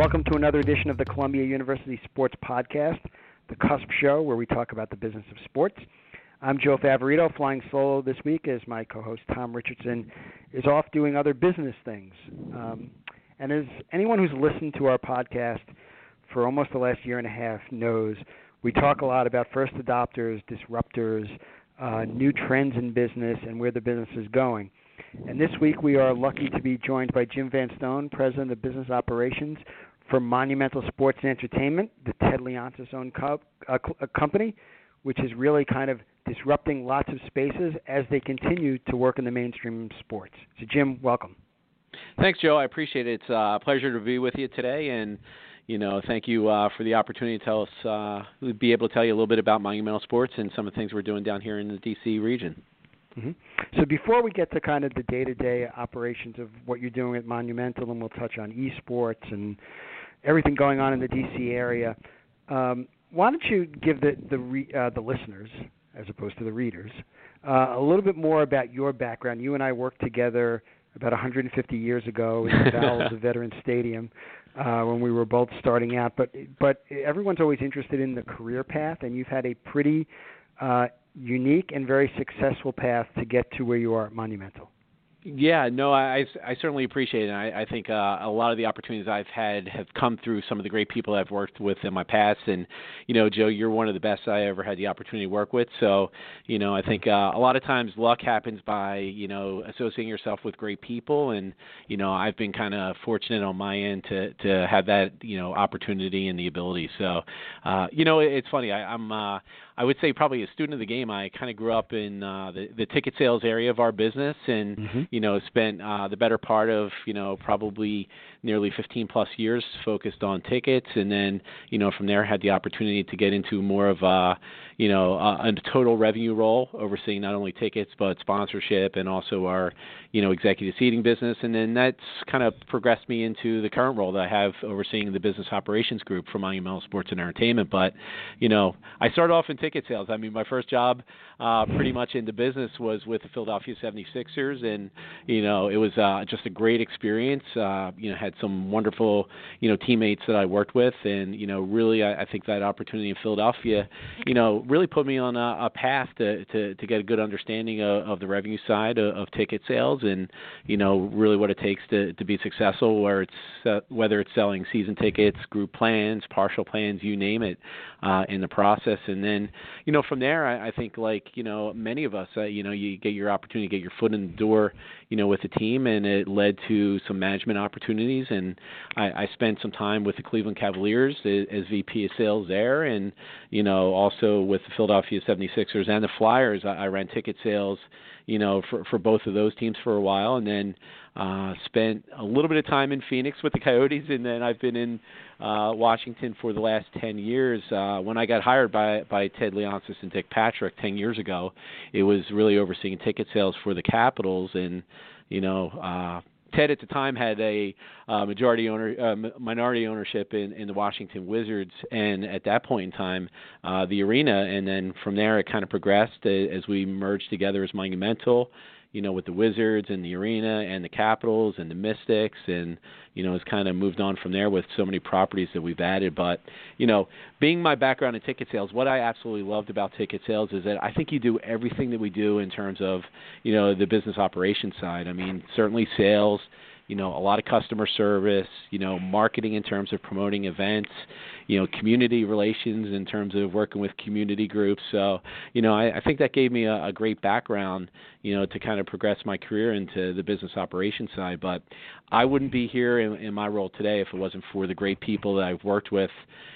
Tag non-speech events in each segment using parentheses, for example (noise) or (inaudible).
Welcome to another edition of the Columbia University Sports Podcast, the Cusp Show, where we talk about the business of sports. I'm Joe Favorito, flying solo this week as my co-host Tom Richardson is off doing other business things. Um, and as anyone who's listened to our podcast for almost the last year and a half knows, we talk a lot about first adopters, disruptors, uh, new trends in business, and where the business is going. And this week we are lucky to be joined by Jim Van Stone, President of Business Operations for Monumental Sports and Entertainment, the Ted Leonsis owned co- uh, uh, company, which is really kind of disrupting lots of spaces as they continue to work in the mainstream sports. So, Jim, welcome. Thanks, Joe. I appreciate it. It's uh, a pleasure to be with you today, and you know, thank you uh, for the opportunity to tell us, uh, be able to tell you a little bit about Monumental Sports and some of the things we're doing down here in the DC region. Mm-hmm. So before we get to kind of the day-to-day operations of what you're doing at Monumental, and we'll touch on esports and everything going on in the DC area, um, why don't you give the the re, uh, the listeners, as opposed to the readers, uh, a little bit more about your background? You and I worked together about 150 years ago in the (laughs) bowels of Veterans Stadium uh, when we were both starting out. But but everyone's always interested in the career path, and you've had a pretty uh, unique and very successful path to get to where you are at Monumental. Yeah, no, I, I certainly appreciate it. And I, I think uh, a lot of the opportunities I've had have come through some of the great people I've worked with in my past. And, you know, Joe, you're one of the best I ever had the opportunity to work with. So, you know, I think uh, a lot of times luck happens by, you know, associating yourself with great people. And, you know, I've been kind of fortunate on my end to, to have that, you know, opportunity and the ability. So, uh, you know, it, it's funny. I, I'm, uh, I would say probably a student of the game. I kind of grew up in uh, the, the ticket sales area of our business, and mm-hmm. you know spent uh, the better part of you know probably nearly 15 plus years focused on tickets, and then you know from there had the opportunity to get into more of a you know a, a total revenue role, overseeing not only tickets but sponsorship and also our you know executive seating business, and then that's kind of progressed me into the current role that I have overseeing the business operations group for Monumental Sports and Entertainment. But you know I started off in ticket sales. I mean my first job uh, pretty much into business was with the Philadelphia 76ers, and you know it was uh, just a great experience. Uh, you know had had some wonderful, you know, teammates that I worked with, and you know, really, I, I think that opportunity in Philadelphia, you know, really put me on a, a path to, to to get a good understanding of, of the revenue side of, of ticket sales, and you know, really what it takes to to be successful, where it's uh, whether it's selling season tickets, group plans, partial plans, you name it, uh, in the process, and then, you know, from there, I, I think like you know, many of us, uh, you know, you get your opportunity to get your foot in the door, you know, with the team, and it led to some management opportunities and I, I spent some time with the Cleveland Cavaliers as VP of sales there, and you know also with the Philadelphia 76ers and the Flyers. I, I ran ticket sales, you know, for for both of those teams for a while, and then uh, spent a little bit of time in Phoenix with the Coyotes, and then I've been in uh, Washington for the last 10 years. Uh, when I got hired by by Ted Leonsis and Dick Patrick 10 years ago, it was really overseeing ticket sales for the Capitals, and you know, uh, Ted at the time had a uh, majority owner, uh, minority ownership in, in the Washington Wizards, and at that point in time, uh, the arena, and then from there it kind of progressed as we merged together as Monumental you know, with the Wizards and the Arena and the Capitals and the Mystics, and you know, has kind of moved on from there with so many properties that we've added. But you know, being my background in ticket sales, what I absolutely loved about ticket sales is that I think you do everything that we do in terms of you know the business operations side. I mean, certainly sales you know, a lot of customer service, you know, marketing in terms of promoting events, you know, community relations in terms of working with community groups. So, you know, I, I think that gave me a, a great background, you know, to kind of progress my career into the business operations side. But I wouldn't be here in, in my role today if it wasn't for the great people that I've worked with,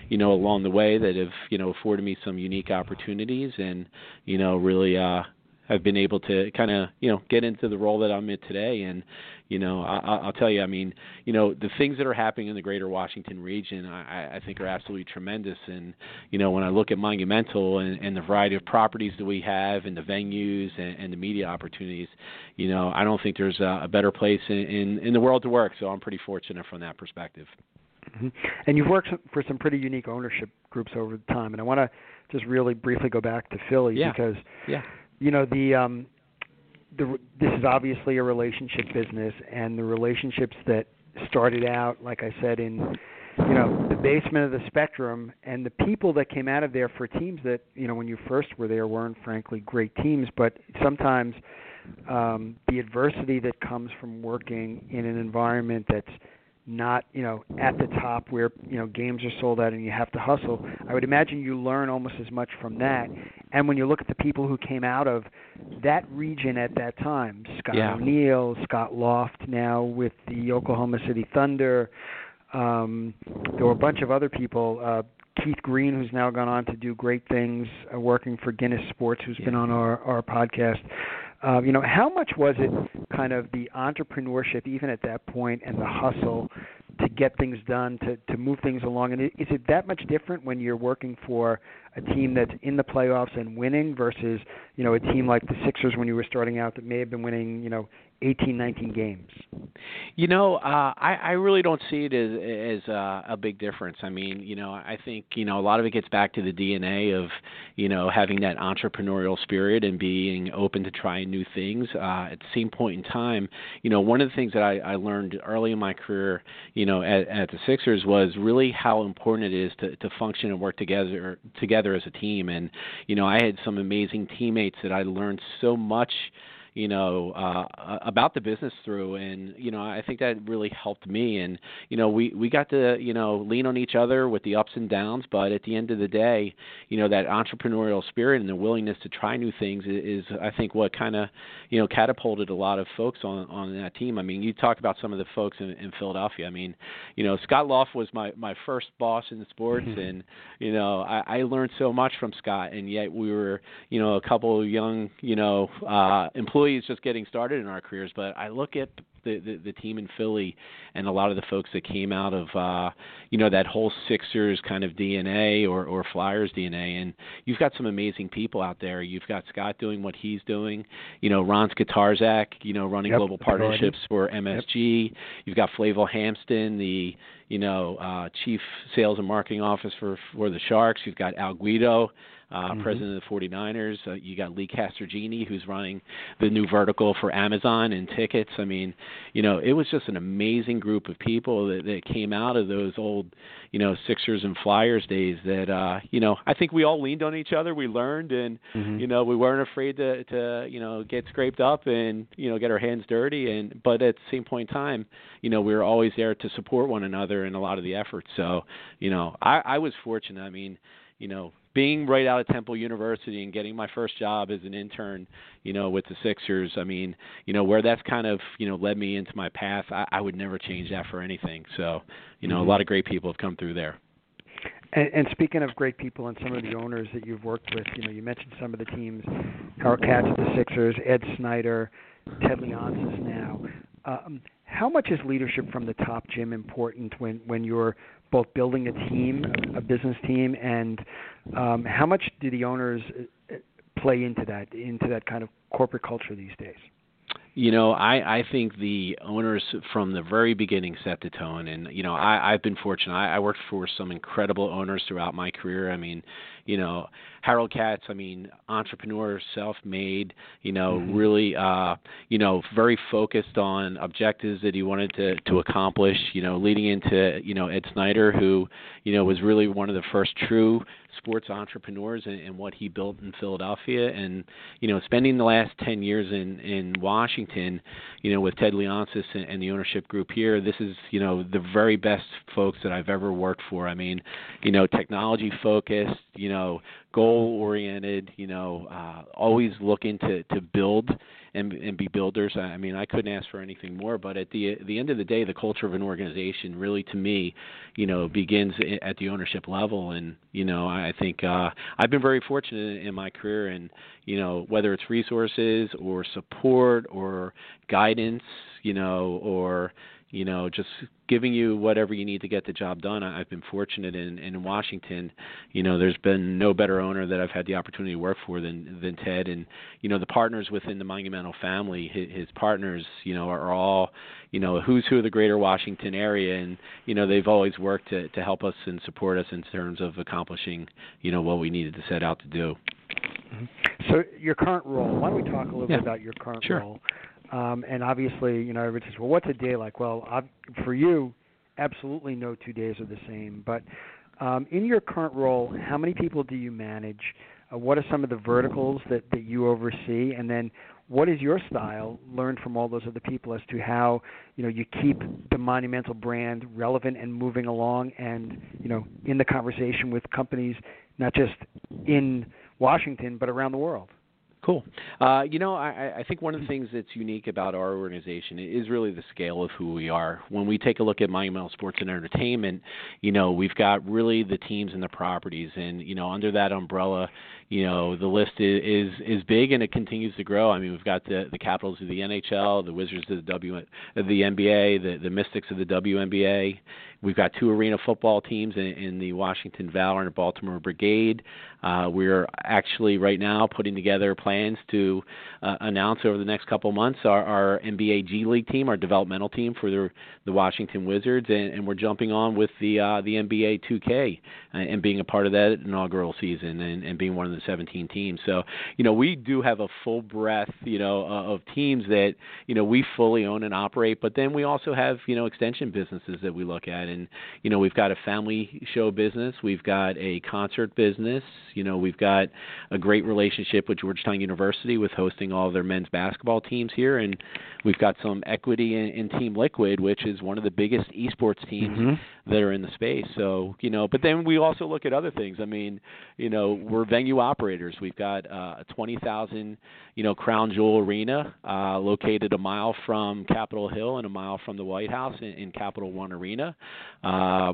you know, along the way that have, you know, afforded me some unique opportunities and, you know, really, uh, have been able to kind of you know get into the role that I'm in today and you know I, I'll tell you I mean you know the things that are happening in the greater Washington region I, I think are absolutely tremendous and you know when I look at Monumental and, and the variety of properties that we have and the venues and, and the media opportunities you know I don't think there's a, a better place in, in in the world to work so I'm pretty fortunate from that perspective. Mm-hmm. And you've worked for some pretty unique ownership groups over time, and I want to just really briefly go back to Philly yeah. because yeah you know the um the this is obviously a relationship business and the relationships that started out like I said in you know the basement of the spectrum and the people that came out of there for teams that you know when you first were there weren't frankly great teams but sometimes um the adversity that comes from working in an environment that's not you know at the top where you know games are sold out and you have to hustle i would imagine you learn almost as much from that and when you look at the people who came out of that region at that time scott yeah. o'neil scott loft now with the oklahoma city thunder um there were a bunch of other people uh Keith Green, who's now gone on to do great things, uh, working for Guinness Sports, who's yeah. been on our our podcast. Uh, you know, how much was it kind of the entrepreneurship, even at that point, and the hustle to get things done, to to move things along? And is it that much different when you're working for a team that's in the playoffs and winning versus you know a team like the Sixers when you were starting out that may have been winning you know 18, 19 games? You know, uh, I, I really don't see it as as uh, a big difference. I mean, you know, I think you know a lot of it gets back to the DNA of you know having that entrepreneurial spirit and being open to trying new things. Uh, at the same point in time, you know, one of the things that I, I learned early in my career, you know, at, at the Sixers was really how important it is to to function and work together together as a team. And you know, I had some amazing teammates that I learned so much you know uh about the business through and you know I think that really helped me and you know we we got to you know lean on each other with the ups and downs but at the end of the day you know that entrepreneurial spirit and the willingness to try new things is, is I think what kind of you know catapulted a lot of folks on on that team I mean you talk about some of the folks in, in Philadelphia I mean you know Scott Loft was my my first boss in sports mm-hmm. and you know I, I learned so much from Scott and yet we were you know a couple of young you know uh employees employees just getting started in our careers, but I look at the, the the team in Philly and a lot of the folks that came out of uh you know that whole Sixers kind of DNA or or Flyers DNA and you've got some amazing people out there. You've got Scott doing what he's doing, you know Ron Skotarczak, you know running yep, global partnerships for MSG. Yep. You've got Flavil Hampton, the you know uh chief sales and marketing officer for for the Sharks. You've got Al Guido uh, mm-hmm. president of the 49ers. Uh, you got Lee Castroginni, who's running the new vertical for Amazon and tickets. I mean, you know, it was just an amazing group of people that, that came out of those old, you know, Sixers and Flyers days. That uh, you know, I think we all leaned on each other. We learned, and mm-hmm. you know, we weren't afraid to to you know get scraped up and you know get our hands dirty. And but at the same point in time, you know, we were always there to support one another in a lot of the efforts. So, you know, I, I was fortunate. I mean, you know, being right out of Temple University and getting my first job as an intern, you know, with the Sixers, I mean, you know, where that's kind of, you know, led me into my path, I, I would never change that for anything. So, you know, mm-hmm. a lot of great people have come through there. And, and speaking of great people and some of the owners that you've worked with, you know, you mentioned some of the teams, Harold Katz at the Sixers, Ed Snider, Ted Leonsis now. Um, how much is leadership from the top, Jim, important when when you're both building a team, a business team, and um, how much do the owners uh, play into that, into that kind of corporate culture these days? You know, I, I think the owners from the very beginning set the tone, and you know, I, I've been fortunate. I, I worked for some incredible owners throughout my career. I mean, you know, Harold Katz, I mean, entrepreneur, self-made, you know, mm-hmm. really, uh, you know, very focused on objectives that he wanted to to accomplish. You know, leading into you know Ed Snider, who you know was really one of the first true sports entrepreneurs and, and what he built in Philadelphia, and you know, spending the last ten years in in Washington, you know, with Ted Leonsis and, and the ownership group here, this is you know the very best folks that I've ever worked for. I mean, you know, technology focused, you know, goal oriented, you know, uh, always looking to to build and and be builders. I mean, I couldn't ask for anything more. But at the the end of the day, the culture of an organization really, to me, you know, begins at the ownership level. And you know, I think uh, I've been very fortunate in my career, and you know, whether it's resources or support or guidance, you know, or you know, just giving you whatever you need to get the job done. I, I've been fortunate in in Washington. You know, there's been no better owner that I've had the opportunity to work for than than Ted. And you know, the partners within the Monumental family, his, his partners, you know, are all you know who's who of the Greater Washington area, and you know they've always worked to to help us and support us in terms of accomplishing you know what we needed to set out to do. Mm-hmm. So your current role. Why don't we talk a little yeah. bit about your current sure. role? Um, and obviously, you know, everybody says, "Well, what's a day like?" Well, I've, for you, absolutely no two days are the same. But um, in your current role, how many people do you manage? Uh, what are some of the verticals that, that you oversee? And then what is your style learned from all those other people as to how you know you keep the monumental brand relevant and moving along and you know in the conversation with companies not just in Washington but around the world Cool. Uh, you know, I, I think one of the things that's unique about our organization is really the scale of who we are. When we take a look at Monumental Sports and Entertainment, you know, we've got really the teams and the properties, and you know, under that umbrella, you know, the list is is, is big and it continues to grow. I mean, we've got the the Capitals of the NHL, the Wizards of the W the NBA, the the Mystics of the WNBA. We've got two arena football teams in, in the Washington Valor and Baltimore Brigade. Uh, we're actually right now putting together plans to uh, announce over the next couple months our, our NBA G League team, our developmental team for the, the Washington Wizards, and, and we're jumping on with the uh, the NBA 2K and, and being a part of that inaugural season and, and being one of the 17 teams. So you know we do have a full breadth you know of teams that you know we fully own and operate, but then we also have you know extension businesses that we look at and you know we've got a family show business, we've got a concert business, you know we've got a great relationship with Georgetown University with hosting all their men's basketball teams here, and we've got some equity in, in Team Liquid, which is one of the biggest esports teams mm-hmm. That are in the space. So you know, but then we also look at other things. I mean, you know, we're venue operators. We've got uh, a twenty thousand you know Crown Jewel Arena uh, located a mile from Capitol Hill and a mile from the White House in, in Capital One Arena. Uh,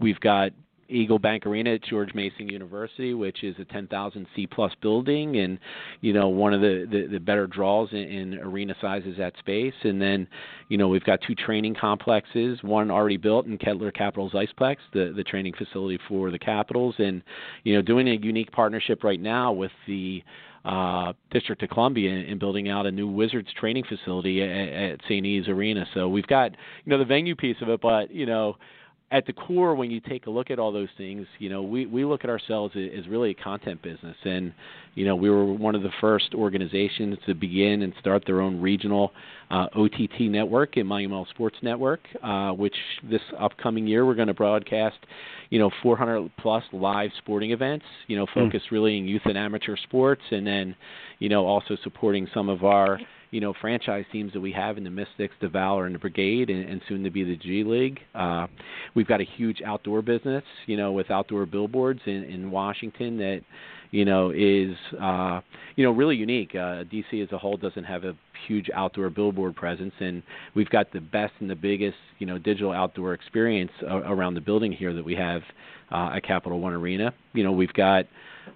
we've got Eagle Bank Arena at George Mason University, which is a 10,000 C plus building, and you know one of the the, the better draws in, in arena sizes at space. And then, you know, we've got two training complexes, one already built in Kettler Capitals Iceplex, the the training facility for the Capitals, and you know doing a unique partnership right now with the uh, District of Columbia in building out a new Wizards training facility at, at St. E's Arena. So we've got you know the venue piece of it, but you know at the core, when you take a look at all those things, you know, we, we look at ourselves as really a content business. And, you know, we were one of the first organizations to begin and start their own regional uh, OTT network in Monumental Sports Network, uh, which this upcoming year we're going to broadcast, you know, 400 plus live sporting events, you know, hmm. focused mm. really in youth and amateur sports. And then, you know, also supporting some of our you know franchise teams that we have in the Mystics, the Valor, and the Brigade, and, and soon to be the G League. Uh, we've got a huge outdoor business, you know, with outdoor billboards in, in Washington that you know is uh, you know really unique. Uh, DC as a whole doesn't have a huge outdoor billboard presence, and we've got the best and the biggest you know digital outdoor experience uh, around the building here that we have uh, at Capital One Arena. You know, we've got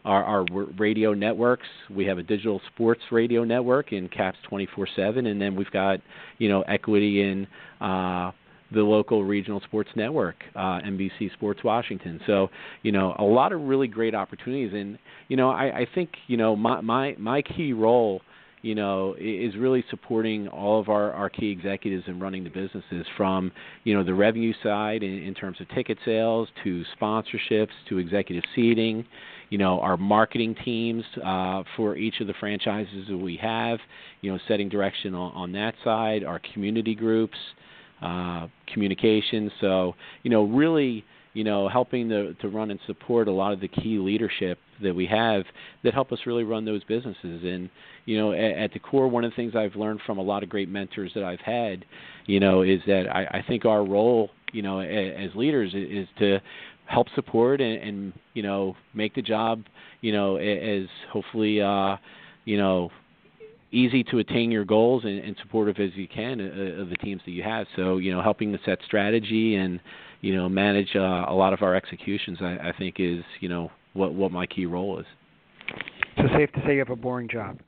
our, our radio networks. We have a digital sports radio network in Caps 24/7, and then we've got you know equity in uh, the local regional sports network, uh, NBC Sports Washington. So you know a lot of really great opportunities, and you know I, I think you know my my my key role you know, is really supporting all of our, our key executives in running the businesses from, you know, the revenue side in, in terms of ticket sales to sponsorships to executive seating, you know, our marketing teams uh, for each of the franchises that we have, you know, setting direction on, on that side, our community groups, uh, communications. So, you know, really, you know, helping to, to run and support a lot of the key leadership that we have that help us really run those businesses. And, you know, at, at the core, one of the things I've learned from a lot of great mentors that I've had, you know, is that I, I think our role, you know, as, leaders is to help support and, and you know make the job you know as hopefully uh, you know easy to attain your goals and, and supportive as you can uh, of the teams that you have. So you know helping to set strategy and you know manage uh, a lot of our executions I, I think is you know what what my key role is. So safe to say you have a boring job.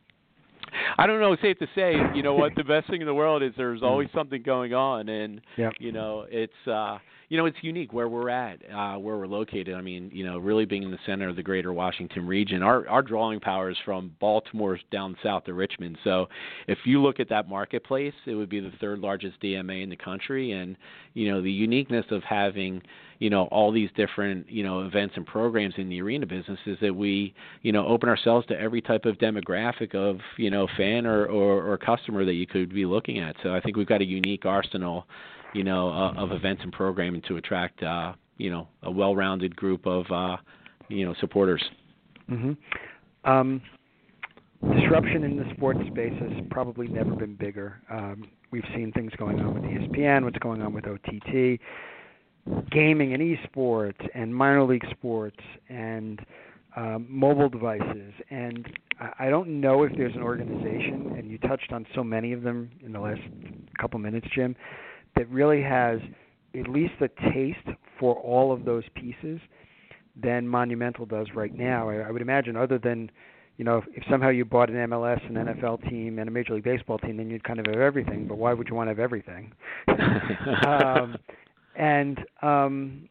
I don't know. Safe to say, you know what? (laughs) The best thing in the world is there's always something going on, and yep. you know it's uh, you know, it's unique where we're at, uh, where we're located. I mean, you know, really being in the center of the greater Washington region, our, our drawing power is from Baltimore down south to Richmond. So if you look at that marketplace, it would be the third largest DMA in the country. And, you know, the uniqueness of having, you know, all these different, you know, events and programs in the arena business is that we, you know, open ourselves to every type of demographic of, you know, fan or, or, or customer that you could be looking at. So I think we've got a unique arsenal you know, uh, of events and programming to attract, uh, you know, a well-rounded group of, uh, you know, supporters. Mm-hmm. Um, disruption in the sports space has probably never been bigger. Um, we've seen things going on with ESPN, what's going on with OTT, gaming and esports, and minor league sports, and um, mobile devices. And I don't know if there's an organization, and you touched on so many of them in the last couple minutes, Jim, that really has at least a taste for all of those pieces than Monumental does right now. I, I would imagine, other than you know, if, if somehow you bought an MLS, an NFL team, and a Major League Baseball team, then you'd kind of have everything. But why would you want to have everything? (laughs) um, and um,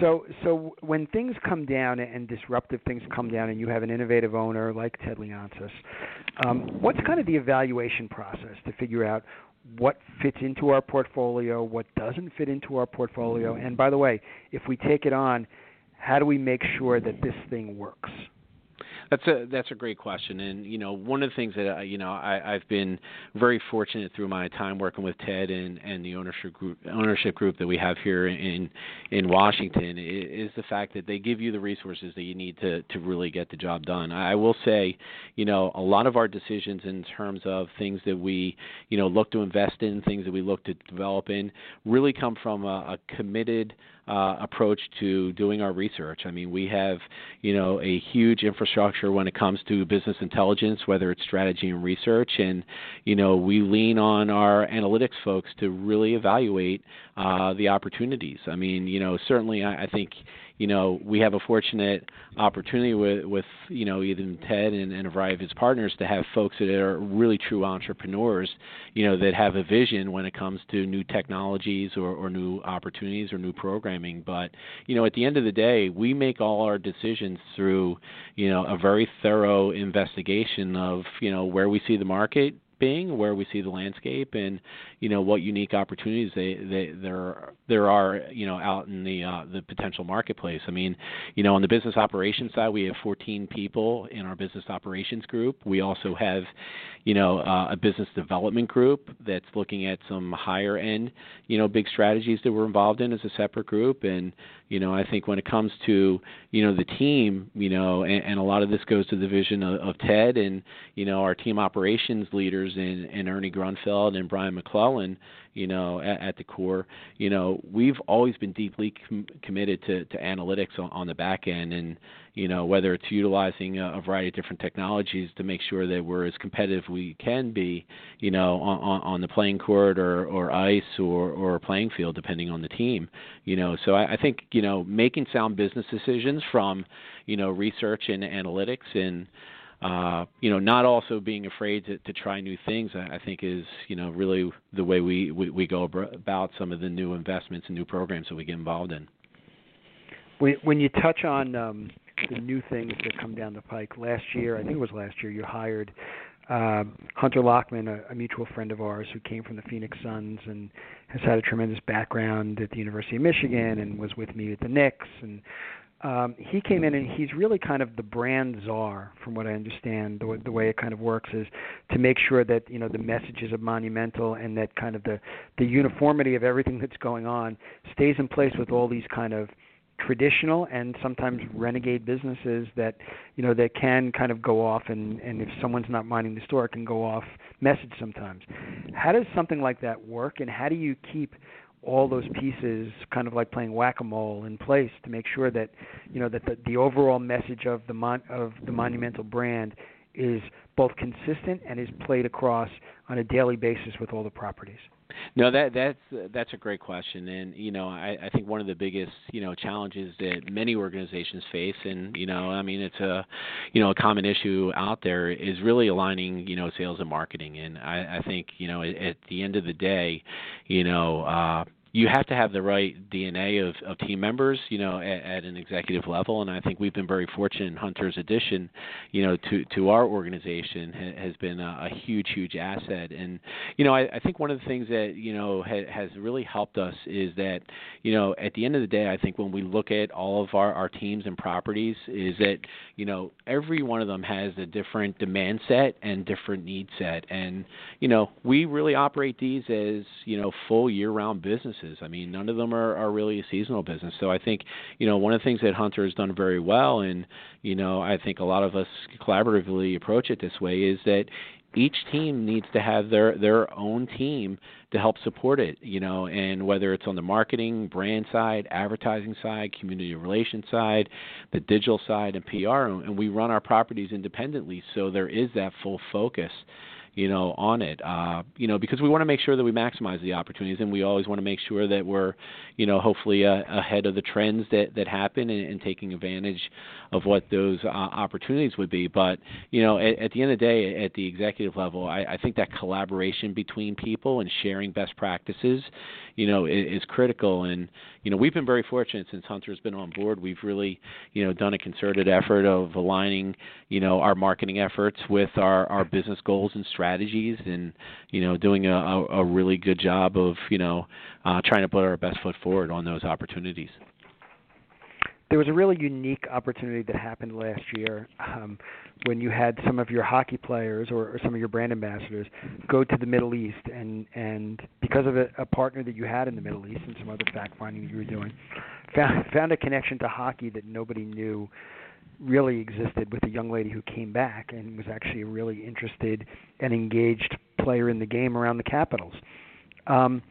so, so when things come down and disruptive things come down, and you have an innovative owner like Ted Leonsis, um, what's kind of the evaluation process to figure out what fits into our portfolio, what doesn't fit into our portfolio, and by the way, if we take it on, how do we make sure that this thing works? That's a that's a great question, and you know one of the things that you know I, I've been very fortunate through my time working with Ted and, and the ownership group ownership group that we have here in in Washington is the fact that they give you the resources that you need to to really get the job done. I will say, you know, a lot of our decisions in terms of things that we you know look to invest in, things that we look to develop in, really come from a, a committed uh, approach to doing our research. I mean, we have, you know, a huge infrastructure when it comes to business intelligence, whether it's strategy and research, and you know, we lean on our analytics folks to really evaluate uh, the opportunities. I mean, you know, certainly I, I think you know, we have a fortunate opportunity with, with you know, even Ted and, and a variety of his partners to have folks that are really true entrepreneurs, you know, that have a vision when it comes to new technologies or, or new opportunities or new programming. But, you know, at the end of the day, we make all our decisions through, you know, a very thorough investigation of, you know, where we see the market, being, where we see the landscape, and you know what unique opportunities they, they there there are you know out in the uh, the potential marketplace. I mean, you know on the business operations side, we have 14 people in our business operations group. We also have you know uh, a business development group that's looking at some higher end you know big strategies that we're involved in as a separate group, and you know I think when it comes to you know the team, you know, and, and a lot of this goes to the vision of, of Ted and you know our team operations leaders in, in Ernie Grunfeld and Brian MacLellan, you know, at, at the core, you know, we've always been deeply com- committed to, to analytics on, on the back end, and you know, whether it's utilizing a, a variety of different technologies to make sure that we're as competitive we can be, you know, on, on, on the playing court or, or ice or, or playing field, depending on the team, you know. So I, I think you know, making sound business decisions from, you know, research and analytics and uh, you know, not also being afraid to, to try new things, I, I think is, you know, really the way we, we, we go about some of the new investments and new programs that we get involved in. When, when you touch on um, the new things that come down the pike, last year, I think it was last year, you hired uh, Hunter Lochmann, a, a mutual friend of ours who came from the Phoenix Suns and has had a tremendous background at the University of Michigan and was with me at the Knicks and um, he came in and he's really kind of the brand czar, from what I understand. The, the way it kind of works is to make sure that you know the messages of Monumental and that kind of the the uniformity of everything that's going on stays in place with all these kind of traditional and sometimes renegade businesses that you know that can kind of go off and and if someone's not minding the store it can go off message sometimes how does something like that work and how do you keep all those pieces kind of like playing whack-a-mole in place to make sure that you know that the, the overall message of the mon- of the monumental brand is both consistent and is played across on a daily basis with all the properties no, that that's that's a great question, and you know, I, I think one of the biggest you know challenges that many organizations face, and you know, I mean, it's a you know a common issue out there is really aligning you know sales and marketing, and I, I think you know at, at the end of the day, you know, uh, you have to have the right DNA of, of team members, you know, at, at an executive level, and I think we've been very fortunate. Hunter's addition, you know, to to our organization ha, has been a, a huge, huge asset. And you know, I, I think one of the things that you know ha, has really helped us is that, you know, at the end of the day, I think when we look at all of our our teams and properties, is that you know every one of them has a different demand set and different need set, and you know we really operate these as you know full year-round businesses businesses. I mean, none of them are, are really a seasonal business. So I think, you know, one of the things that Hunter has done very well, and you know, I think a lot of us collaboratively approach it this way, is that each team needs to have their their own team to help support it you know and whether it's on the marketing brand side advertising side community relations side the digital side and pr and we run our properties independently so there is that full focus you know, on it. Uh, you know, because we want to make sure that we maximize the opportunities, and we always want to make sure that we're, you know, hopefully uh, ahead of the trends that that happen and, and taking advantage of what those uh, opportunities would be. But you know, at, at the end of the day, at the executive level, I, I think that collaboration between people and sharing best practices, you know, is, is critical. And you know, we've been very fortunate since Hunter's been on board. We've really, you know, done a concerted effort of aligning, you know, our marketing efforts with our our business goals and strategies, and you know, doing a, a, a really good job of, you know, uh, trying to put our best foot forward on those opportunities. There was a really unique opportunity that happened last year um, when you had some of your hockey players or, or some of your brand ambassadors go to the Middle East and and because of a, a partner that you had in the Middle East and some other fact finding that you were doing, found found a connection to hockey that nobody knew really existed with a young lady who came back and was actually a really interested and engaged player in the game around the capitals. Um,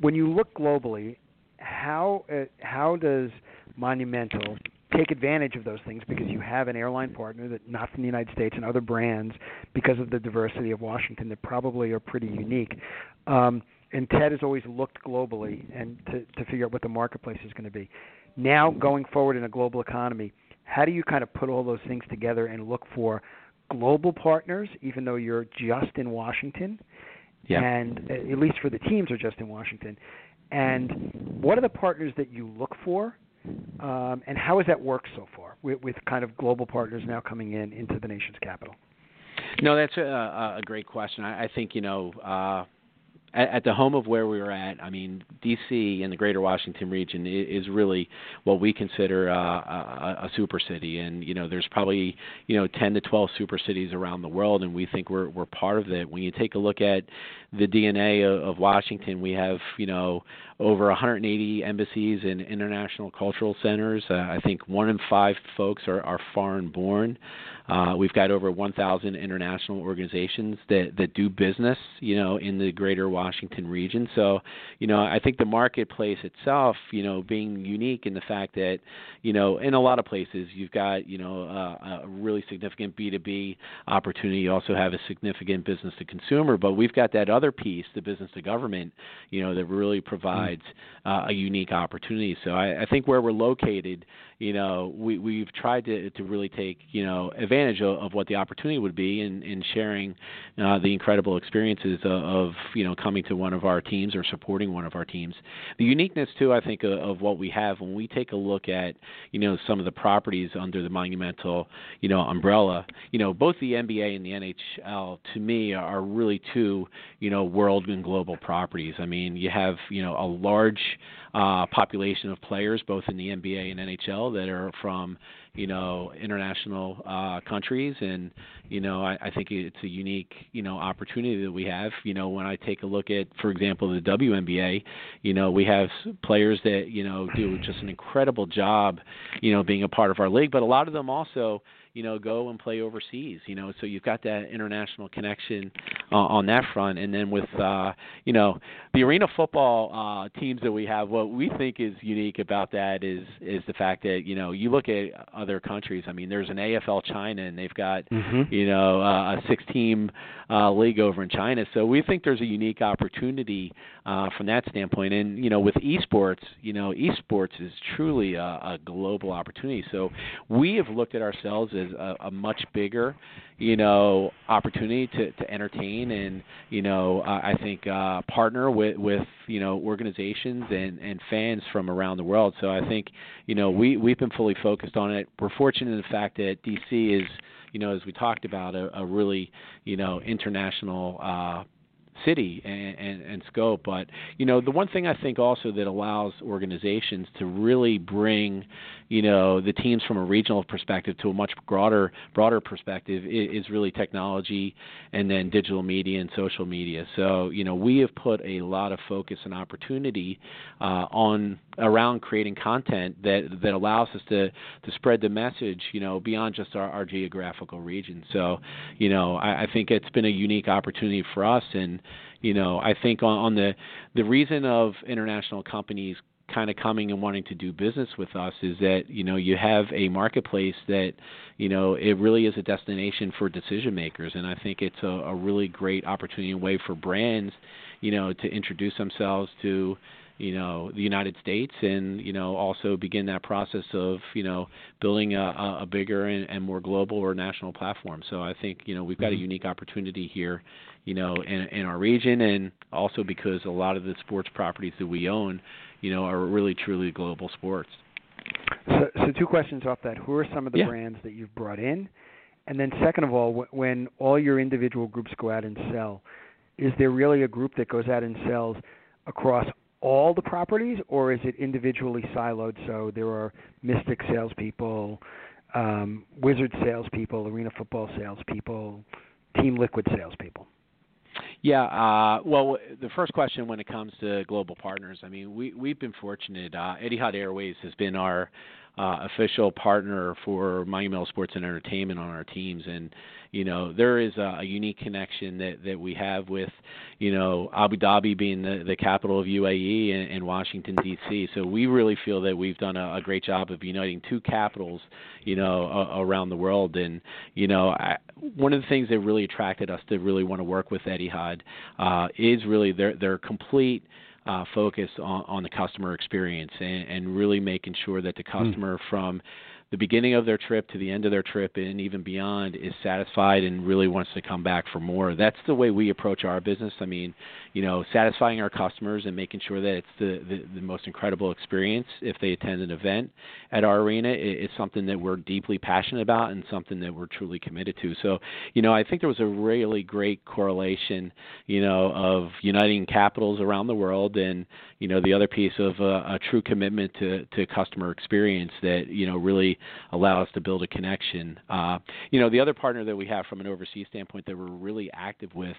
when you look globally, how uh, how does Monumental take advantage of those things because you have an airline partner that not from the United States and other brands because of the diversity of Washington that probably are pretty unique. Um, and Ted has always looked globally and to, to figure out what the marketplace is going to be. Now going forward in a global economy, how do you kind of put all those things together and look for global partners, even though you're just in Washington, yeah. and uh, at least for the teams are just in Washington, and what are the partners that you look for, um, and how has that worked so far with, with kind of global partners now coming in into the nation's capital? No, that's a, a great question. I, I think you know. Uh, at, at the home of where we were at, I mean, D.C. and the Greater Washington region is, is really what we consider uh, a, a super city, and you know, there's probably you know 10 to 12 super cities around the world, and we think we're we're part of it. When you take a look at the DNA of, of Washington, we have you know over 180 embassies and international cultural centers. Uh, I think one in five folks are, are foreign born. Uh, we've got over 1,000 international organizations that, that do business, you know, in the greater Washington region. So, you know, I think the marketplace itself, you know, being unique in the fact that, you know, in a lot of places you've got, you know, uh, a really significant B2B opportunity. You also have a significant business to consumer, but we've got that other piece, the business to government, you know, that really provides uh, a unique opportunity. So I, I think where we're located, you know, we, we've tried to, to really take, you know, advantage of, of what the opportunity would be in, in sharing uh, the incredible experiences of, of, you know, coming to one of our teams or supporting one of our teams. The uniqueness, too, I think, of, of what we have when we take a look at, you know, some of the properties under the Monumental, you know, umbrella, you know, both the NBA and the NHL, to me, are really two, you know, world and global properties. I mean, you have, you know, a large uh, population of players, both in the NBA and NHL, that are from you know international uh, countries, and you know I, I think it's a unique you know opportunity that we have. You know when I take a look at, for example, the WNBA, you know we have players that you know do just an incredible job, you know being a part of our league, but a lot of them also you know, go and play overseas. You know, so you've got that international connection uh, on that front. And then with, uh, you know, the arena football uh, teams that we have, what we think is unique about that is is the fact that you know you look at other countries. I mean, there's an AFL China, and they've got mm-hmm. you know uh, a six-team uh, league over in China. So we think there's a unique opportunity uh, from that standpoint. And you know, with esports, you know, esports is truly a, a global opportunity. So we have looked at ourselves as a, a much bigger, you know, opportunity to, to entertain entertain and you know uh, I think uh, partner with with you know organizations and and fans from around the world. So I think you know we we've been fully focused on it. We're fortunate in the fact that DC is you know as we talked about a, a really you know international. Uh, city and, and, and scope. But you know, the one thing I think also that allows organizations to really bring, you know, the teams from a regional perspective to a much broader broader perspective is, is really technology and then digital media and social media. So you know, we have put a lot of focus and opportunity uh, on around creating content that that allows us to to spread the message, you know, beyond just our, our geographical region. So, you know, I, I think it's been a unique opportunity for us, and you know, I think on, on the the reason of international companies kind of coming and wanting to do business with us is that you know you have a marketplace that you know it really is a destination for decision makers and i think it's a, a really great opportunity and way for brands you know to introduce themselves to you know the United States and you know also begin that process of you know building a, a bigger and, and more global or national platform. So I think you know we've got a mm-hmm. unique opportunity here, you know, in, in our region and also because a lot of the sports properties that we own, you know, are really truly global sports. So, so two questions off that: Who are some of the yeah. brands that you've brought in? And then second of all, when all your individual groups go out and sell, is there really a group that goes out and sells across all the properties, or is it individually siloed? So there are Mystic salespeople, um, Wizard salespeople, Arena Football salespeople, Team Liquid salespeople. Yeah. Uh, well, the first question when it comes to global partners, I mean, we we've been fortunate. Uh, Etihad Airways has been our uh, official partner for Monumental Sports and Entertainment on our teams, and you know there is a, a unique connection that that we have with you know Abu Dhabi being the the capital of UAE and, and Washington D.C. So we really feel that we've done a, a great job of uniting two capitals, you know, a, around the world, and you know I, one of the things that really attracted us to really want to work with Etihad uh, is really their their complete uh, focus on, on the customer experience and, and really making sure that the hmm. customer mm. from the beginning of their trip to the end of their trip and even beyond is satisfied and really wants to come back for more. That's the way we approach our business. I mean, you know, satisfying our customers and making sure that it's the, the, the most incredible experience if they attend an event at our arena is something that we're deeply passionate about and something that we're truly committed to. So, you know, I think there was a really great correlation, you know, of uniting capitals around the world and, you know, the other piece of a, a true commitment to, to customer experience that, you know, really allow us to build a connection. Uh, you know, the other partner that we have from an overseas standpoint that we're really active with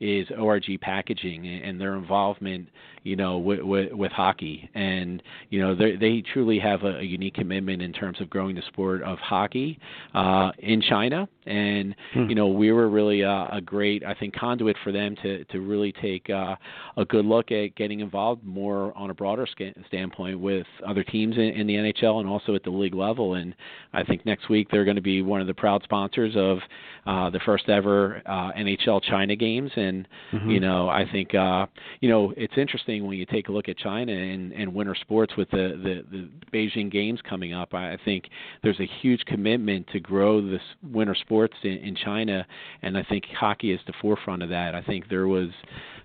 is ORG Packaging and their involvement, you know, with, with, with hockey. And you know, they truly have a, a, unique commitment in terms of growing the sport of hockey uh, in China. And hmm. you know, we were really a, a, great, I think, conduit for them to to really take uh, a good look at getting involved more on a broader sca- standpoint with other teams in, in the NHL and also at the league level and I think next week they're going to be one of the proud sponsors of uh, the first ever uh, NHL China games. And mm-hmm. you know, I think uh, you know it's interesting when you take a look at China and, and winter sports with the, the the Beijing Games coming up. I think there's a huge commitment to grow this winter sports in, in China, and I think hockey is the forefront of that. I think there was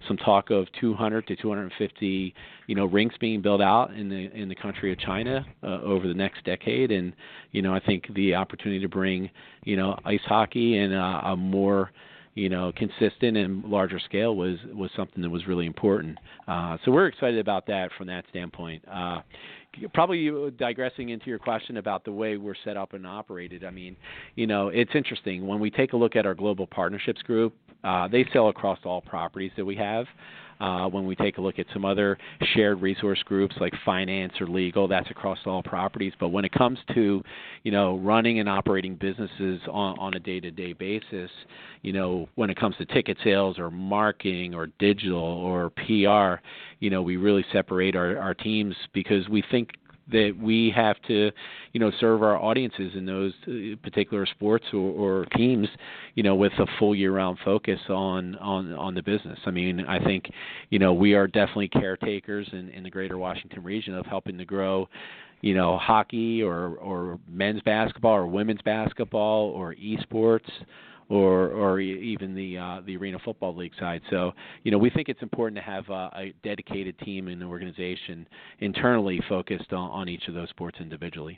some talk of 200 to 250 you know rinks being built out in the in the country of China uh, over the next decade, and you know I think the opportunity to bring you know ice hockey and uh, a more you know consistent and larger scale was was something that was really important. Uh, so we're excited about that from that standpoint. Uh, probably digressing into your question about the way we're set up and operated. I mean, you know, it's interesting when we take a look at our global partnerships group. Uh, they sell across all properties that we have. Uh, when we take a look at some other shared resource groups like finance or legal, that's across all properties. But when it comes to, you know, running and operating businesses on, on a day-to-day basis, you know, when it comes to ticket sales or marketing or digital or PR, you know, we really separate our, our teams because we think that we have to, you know, serve our audiences in those uh, particular sports or, or teams, you know, with a full year-round focus on on on the business. I mean, I think, you know, we are definitely caretakers in, in the Greater Washington region of helping to grow, you know, hockey or or men's basketball or women's basketball or esports or or even the uh, the Arena Football League side. So you know we think it's important to have uh, a dedicated team and organization internally focused on, on each of those sports individually.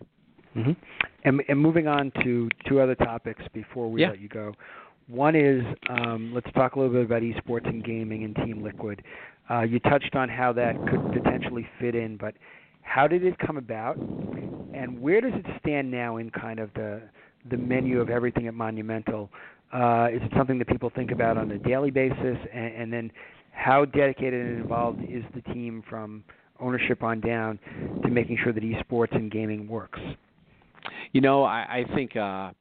Mm-hmm. And, and moving on to two other topics before we yeah. let you go. One is um, let's talk a little bit about esports and gaming and Team Liquid. Uh, you touched on how that could potentially fit in, but how did it come about, and where does it stand now in kind of the the menu of everything at Monumental? Uh, is it something that people think about on a daily basis, and, and then how dedicated and involved is the team from ownership on down to making sure that esports and gaming works? You know, I, I think uh,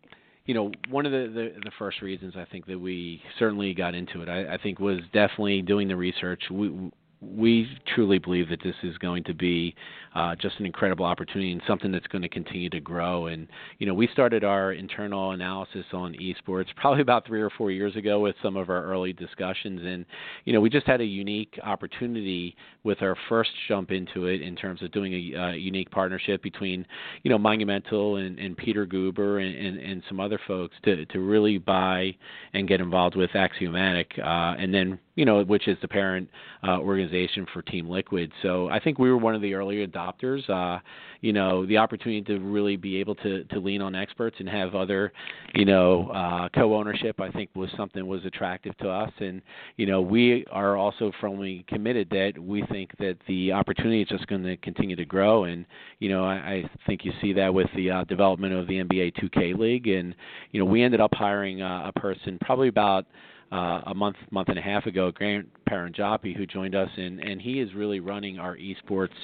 you know one of the, the the first reasons I think that we certainly got into it, I, I think, was definitely doing the research. We we truly believe that this is going to be uh, just an incredible opportunity and something that's going to continue to grow. And you know, we started our internal analysis on esports probably about three or four years ago with some of our early discussions, and you know, we just had a unique opportunity with our first jump into it in terms of doing a, a unique partnership between you know Monumental and, and Peter Guber and, and, and some other folks to to really buy and get involved with Axiomatic, uh, and then you know, which is the parent uh, organization for Team Liquid. So I think we were one of the early adopters. Uh, you know, the opportunity to really be able to to lean on experts and have other, you know, uh, co-ownership. I think was something was attractive to us, and you know, we are also firmly committed that we think that the opportunity is just going to continue to grow. And you know, I, I think you see that with the uh, development of the NBA 2K League, and you know, we ended up hiring a person probably about uh, a month month and a half ago, Grant Paranjape, who joined us, and and he is really running our esports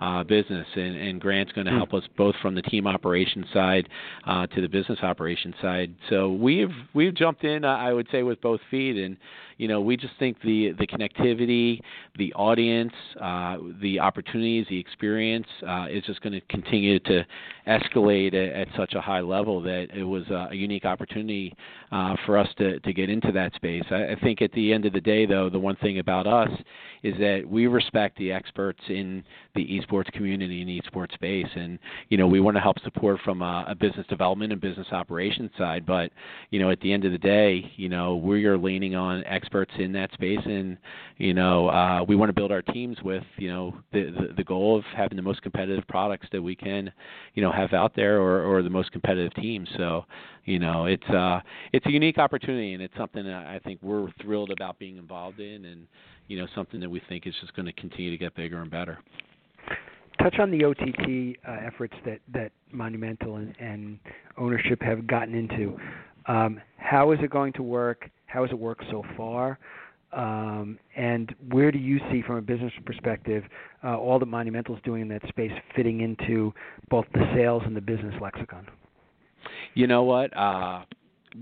uh, business, and, and Grant's going to hmm. help us both from the team operations side uh, to the business operations side. So we've we've jumped in, uh, I would say, with both feet, and you know we just think the the connectivity, the audience, uh, the opportunities, the experience uh, is just going to continue to escalate at, at, such a high level that it was a unique opportunity uh, for us to to get into that space. I, I think at the end of the day, though, the one thing about us is that we respect the experts in the esports community and esports space, and you know we want to help support from a, a business development and business operations side. But you know at the end of the day, you know we are leaning on experts in that space, and you know uh, we want to build our teams with you know the, the the goal of having the most competitive products that we can you know have out there, or or the most competitive teams. So you know it's uh it's a unique opportunity, and it's something that I think we're thrilled about being involved in, and you know something that we think is just going to continue to get bigger and better touch on the OTT uh, efforts that, that Monumental and, and, ownership have gotten into. Um, how is it going to work? How has it worked so far? Um, and where do you see, from a business perspective, uh, all that Monumental is doing in that space fitting into both the sales and the business lexicon? You know what? Uh,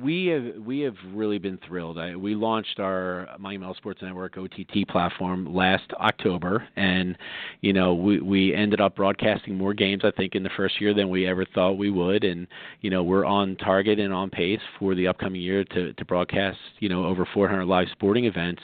we have we have really been thrilled. I, we launched our Monumental Sports Network OTT platform last October, and you know we we ended up broadcasting more games I think in the first year than we ever thought we would, and you know we're on target and on pace for the upcoming year to to broadcast you know over 400 live sporting events.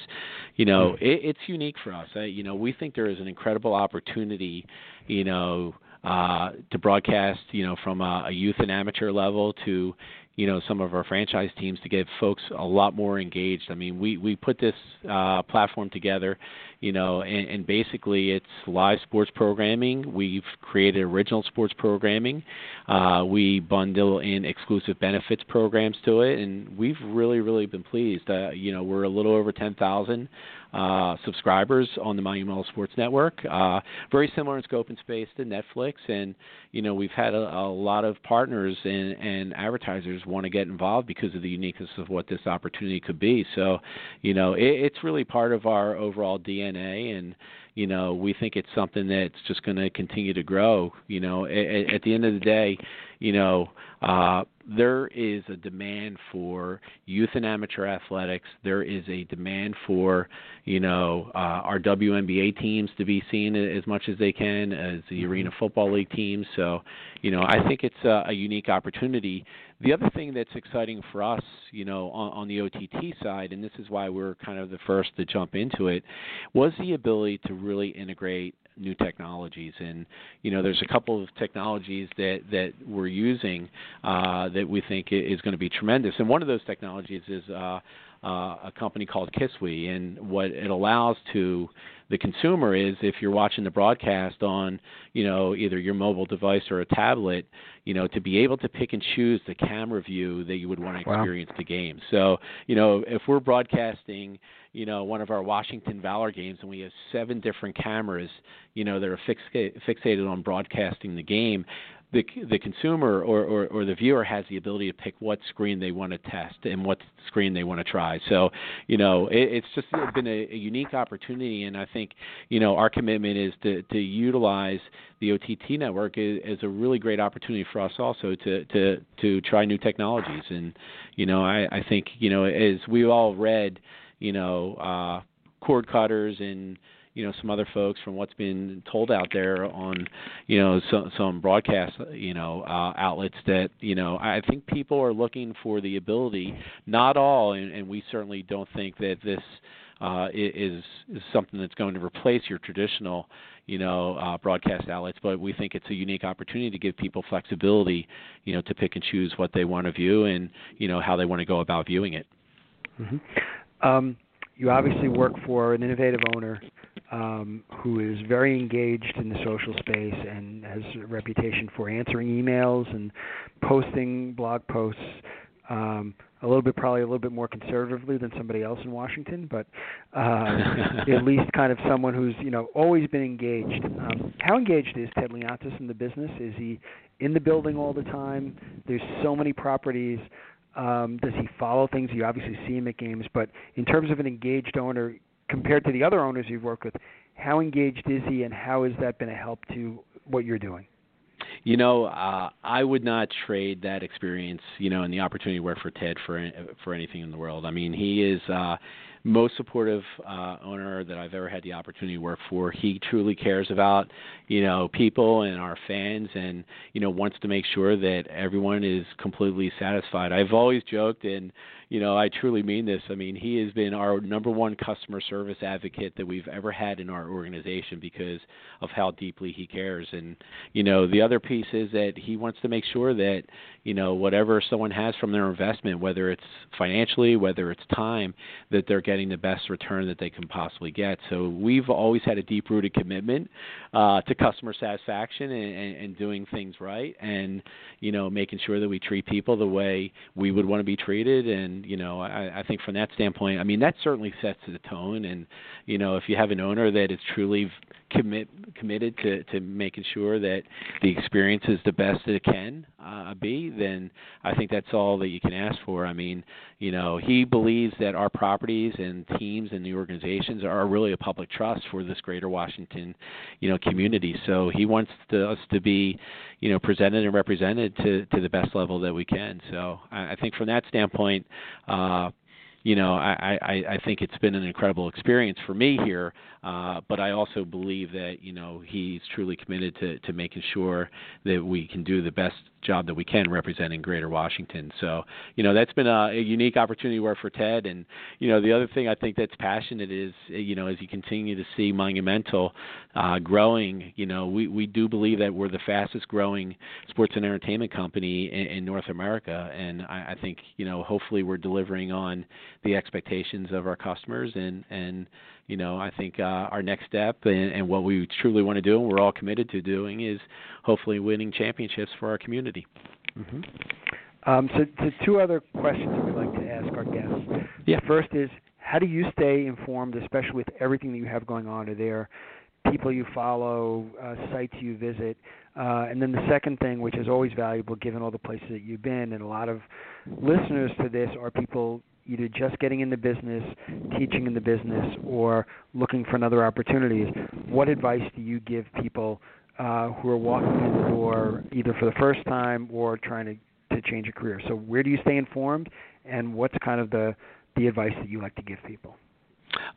You know mm-hmm. it, it's unique for us. I, you know we think there is an incredible opportunity. You know. Uh, to broadcast, you know, from a, a youth and amateur level to, you know some of our franchise teams to get folks a lot more engaged. I mean, we we put this uh, platform together, you know, and, and basically it's live sports programming. We've created original sports programming. Uh, we bundle in exclusive benefits programs to it, and we've really really been pleased. Uh, you know, we're a little over ten thousand uh, subscribers on the Monumental Sports Network. Uh, very similar in scope and space to Netflix, and you know we've had a, a lot of partners and, and advertisers want to get involved because of the uniqueness of what this opportunity could be. So, you know, it, it's really part of our overall DNA, and you know we think it's something that's just going to continue to grow. You know, at, at the end of the day, you know. Uh, there is a demand for youth and amateur athletics. There is a demand for, you know, uh, our WNBA teams to be seen as much as they can as the mm-hmm. Arena Football League teams. So, you know, I think it's a, a unique opportunity. The other thing that's exciting for us, you know, on, on the OTT side, and this is why we're kind of the first to jump into it, was the ability to really integrate new technologies and you know there's a couple of technologies that that we're using uh, that we think is going to be tremendous and one of those technologies is uh, uh, a company called Kiswe, and what it allows to the consumer is if you're watching the broadcast on, you know, either your mobile device or a tablet, you know, to be able to pick and choose the camera view that you would want to experience wow. the game. So, you know, if we're broadcasting, you know, one of our Washington Valor games and we have seven different cameras, you know, that are fixated on broadcasting the game, the the consumer or, or, or the viewer has the ability to pick what screen they want to test and what screen they want to try. So, you know, it, it's just been a, a unique opportunity, and I think you know our commitment is to to utilize the OTT network is a really great opportunity for us also to to to try new technologies. And you know, I I think you know as we all read, you know, uh, cord cutters and you know some other folks from what's been told out there on you know some some broadcast you know uh, outlets that you know I think people are looking for the ability not all and, and we certainly don't think that this uh, is is something that's going to replace your traditional you know uh, broadcast outlets but we think it's a unique opportunity to give people flexibility you know to pick and choose what they want to view and you know how they want to go about viewing it mm-hmm. um, you obviously work for an innovative owner um, who is very engaged in the social space and has a reputation for answering emails and posting blog posts. Um, a little bit, probably a little bit more conservatively than somebody else in Washington, but uh, (laughs) at least kind of someone who's you know always been engaged. Um, how engaged is Ted Leonsis in the business? Is he in the building all the time? There's so many properties. Um, does he follow things? You obviously see him at games, but in terms of an engaged owner, compared to the other owners you've worked with, how engaged is he, and how has that been a help to what you're doing? You know, uh, I would not trade that experience, you know, and the opportunity to work for Ted for for anything in the world. I mean, he is uh, most supportive uh, owner that I've ever had the opportunity to work for. He truly cares about you know people and our fans, and you know wants to make sure that everyone is completely satisfied. I've always joked and you know, I truly mean this. I mean, he has been our number one customer service advocate that we've ever had in our organization because of how deeply he cares. And, you know, the other piece is that he wants to make sure that, you know, whatever someone has from their investment, whether it's financially, whether it's time, that they're getting the best return that they can possibly get. So we've always had a deep rooted commitment uh, to customer satisfaction and, and, and doing things right and, you know, making sure that we treat people the way we would want to be treated and you know I, I think from that standpoint, I mean that certainly sets the tone. And you know if you have an owner that is truly commit committed to to making sure that the experience is the best that it can uh, be, then I think that's all that you can ask for. I mean, you know, he believes that our properties and teams and the organizations are really a public trust for this greater Washington, you know, community. So he wants to, us to be, you know, presented and represented to to the best level that we can. So I, I think from that standpoint, uh, you know, I, I, I think it's been an incredible experience for me here. Uh, but I also believe that you know he's truly committed to to making sure that we can do the best job that we can representing Greater Washington. So you know that's been a, a unique opportunity for Ted. And you know the other thing I think that's passionate is you know as you continue to see Monumental uh, growing, you know we we do believe that we're the fastest growing sports and entertainment company in, in North America, and I, I think you know hopefully we're delivering on the expectations of our customers and and you know, I think uh, our next step and, and what we truly want to do, and we're all committed to doing, is hopefully winning championships for our community. Mm-hmm. Um, so, so, two other questions that we'd like to ask our guests. Yeah. The first is, how do you stay informed, especially with everything that you have going on? Are there people you follow, uh, sites you visit? Uh, and then the second thing, which is always valuable given all the places that you've been, and a lot of listeners to this are people either just getting in the business, teaching in the business, or looking for another opportunities, what advice do you give people uh, who are walking in the door either for the first time or trying to, to change a career? So where do you stay informed, and what's kind of the, the advice that you like to give people?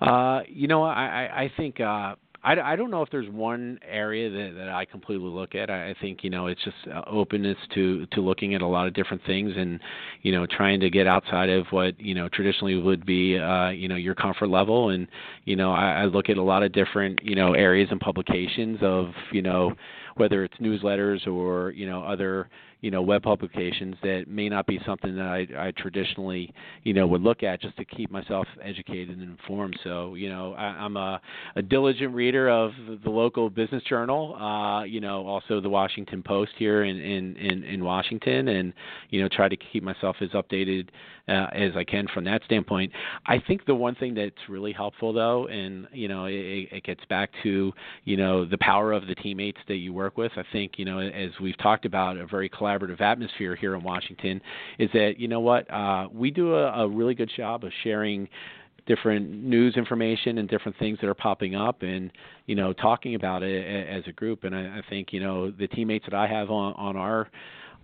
Uh, you know, I, I think uh, I, I don't know if there's one area that, that I completely look at. I, I think you know it's just uh, openness to to looking at a lot of different things and you know trying to get outside of what you know traditionally would be uh, you know your comfort level. And you know I, I look at a lot of different you know areas and publications of you know whether it's newsletters or you know other you know web publications that may not be something that I, I traditionally you know would look at just to keep myself educated and informed. So you know I, I'm a, a diligent reader of the local business journal, uh, you know also the Washington Post here in, in in in Washington, and you know try to keep myself as updated uh, as I can from that standpoint. I think the one thing that's really helpful though, and you know it, it gets back to you know the power of the teammates that you work with. I think you know as we've talked about a very collaborative collaborative atmosphere here in Washington is that you know what uh, we do a, a really good job of sharing different news information and different things that are popping up and you know talking about it as a group. And I, I think you know the teammates that I have on on our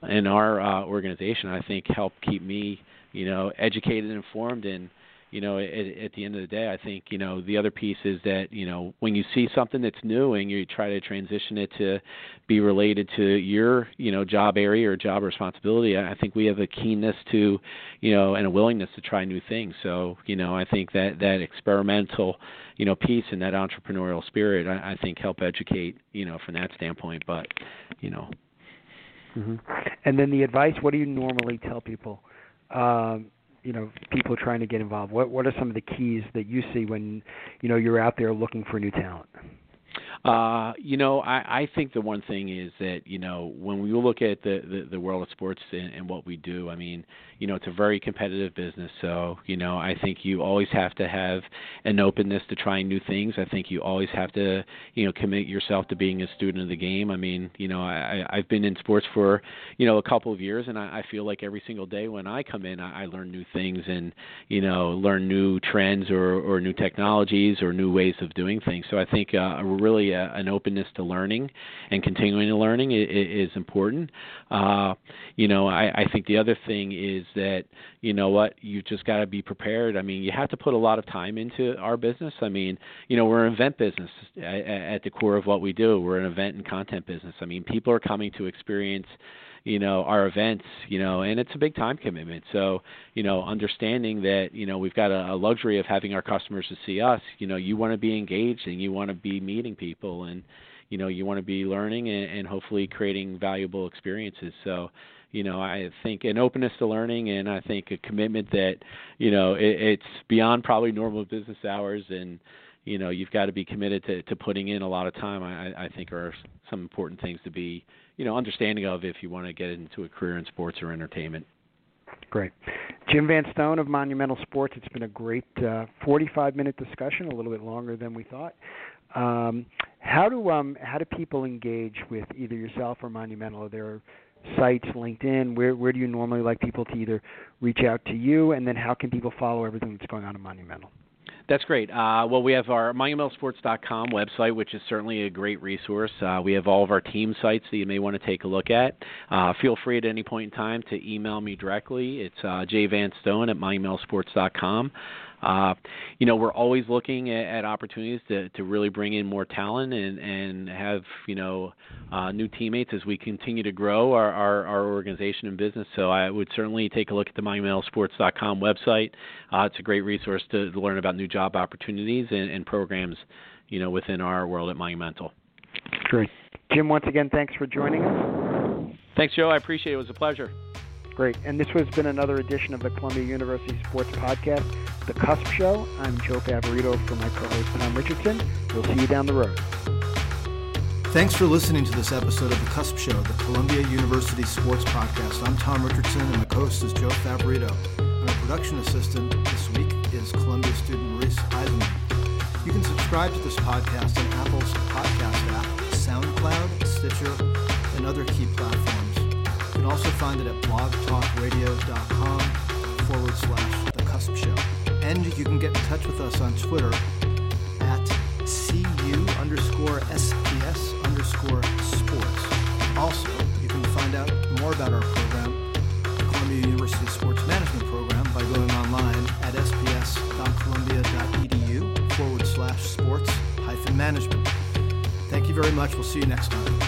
in our uh, organization I think help keep me you know educated and informed and you know, at, at the end of the day, I think you know the other piece is that you know when you see something that's new and you try to transition it to be related to your you know job area or job responsibility, I think we have a keenness to you know and a willingness to try new things. So you know, I think that that experimental you know piece and that entrepreneurial spirit, I, I think help educate you know from that standpoint. But you know. Mm-hmm. And then the advice. What do you normally tell people? Um, you know people trying to get involved? What what are some of the keys that you see when you know you're out there looking for new talent? Uh, you know, I, I think the one thing is that you know when we look at the the, the world of sports and, and what we do, I mean, you know, it's a very competitive business. So you know, I think you always have to have an openness to trying new things. I think you always have to you know commit yourself to being a student of the game. I mean, you know, I I've been in sports for you know a couple of years, and I, I feel like every single day when I come in, I, I learn new things and you know learn new trends or or new technologies or new ways of doing things. So I think uh, really a, an openness to learning and continuing to learning is, is important. Uh, you know, I, I think the other thing is that you know what you just got to be prepared. I mean, you have to put a lot of time into our business. I mean, you know, we're an event business at, at the core of what we do. We're an event and content business. I mean, people are coming to experience you know our events you know and it's a big time commitment. So you know understanding that you know we've got a, a luxury of having our customers to see us you know you want to be engaged and you want to be meeting people and you know you want to be learning and, and hopefully creating valuable experiences. So you know i think an openness to learning and i think a commitment that you know it, it's beyond probably normal business hours and you know you've got to be committed to, to putting in a lot of time I, I think are some important things to be you know understanding of if you want to get into a career in sports or entertainment. Great. Jim Van Stone of Monumental Sports. It's been a great uh, 45 minute discussion, a little bit longer than we thought. Um, how do um, how do people engage with either yourself or Monumental? Are there sites, LinkedIn? Where where do you normally like people to either reach out to you, and then how can people follow everything that's going on at Monumental? That's great. Uh, well, we have our monumentalsports.com website, which is certainly a great resource. Uh, we have all of our team sites that you may want to take a look at. Uh, feel free at any point in time to email me directly. It's uh, jvanstone at monumentalsports.com. Uh, you know, we're always looking at, at opportunities to, to really bring in more talent and, and have, you know, uh, new teammates as we continue to grow our, our, our organization and business. So I would certainly take a look at the monumentalsports.com website. Uh, it's a great resource to, to learn about new job opportunities and, and programs, you know, within our world at Monumental. Great. Jim, once again, thanks for joining us. Thanks, Joe. I appreciate it. It was a pleasure. Great. And this has been another edition of the Columbia University Sports Podcast, The Cusp Show. I'm Joe Favorito for my co-host Tom Richardson. We'll see you down the road. Thanks for listening to this episode of The Cusp Show, the Columbia University Sports Podcast. I'm Tom Richardson, and my co-host is Joe Favorito. Our production assistant this week is Columbia student Reese Eisenman. You can subscribe to this podcast on Apple's podcast app, SoundCloud, Stitcher, and other key platforms. You can also find it at blogtalkradio.com forward slash The Cusp Show. And you can get in touch with us on Twitter at CU underscore SPS underscore sports. Also, you can find out more about our program, the Columbia University Sports Management Program, by going online at sps.columbia.edu forward slash sports hyphen management. Thank you very much. We'll see you next time.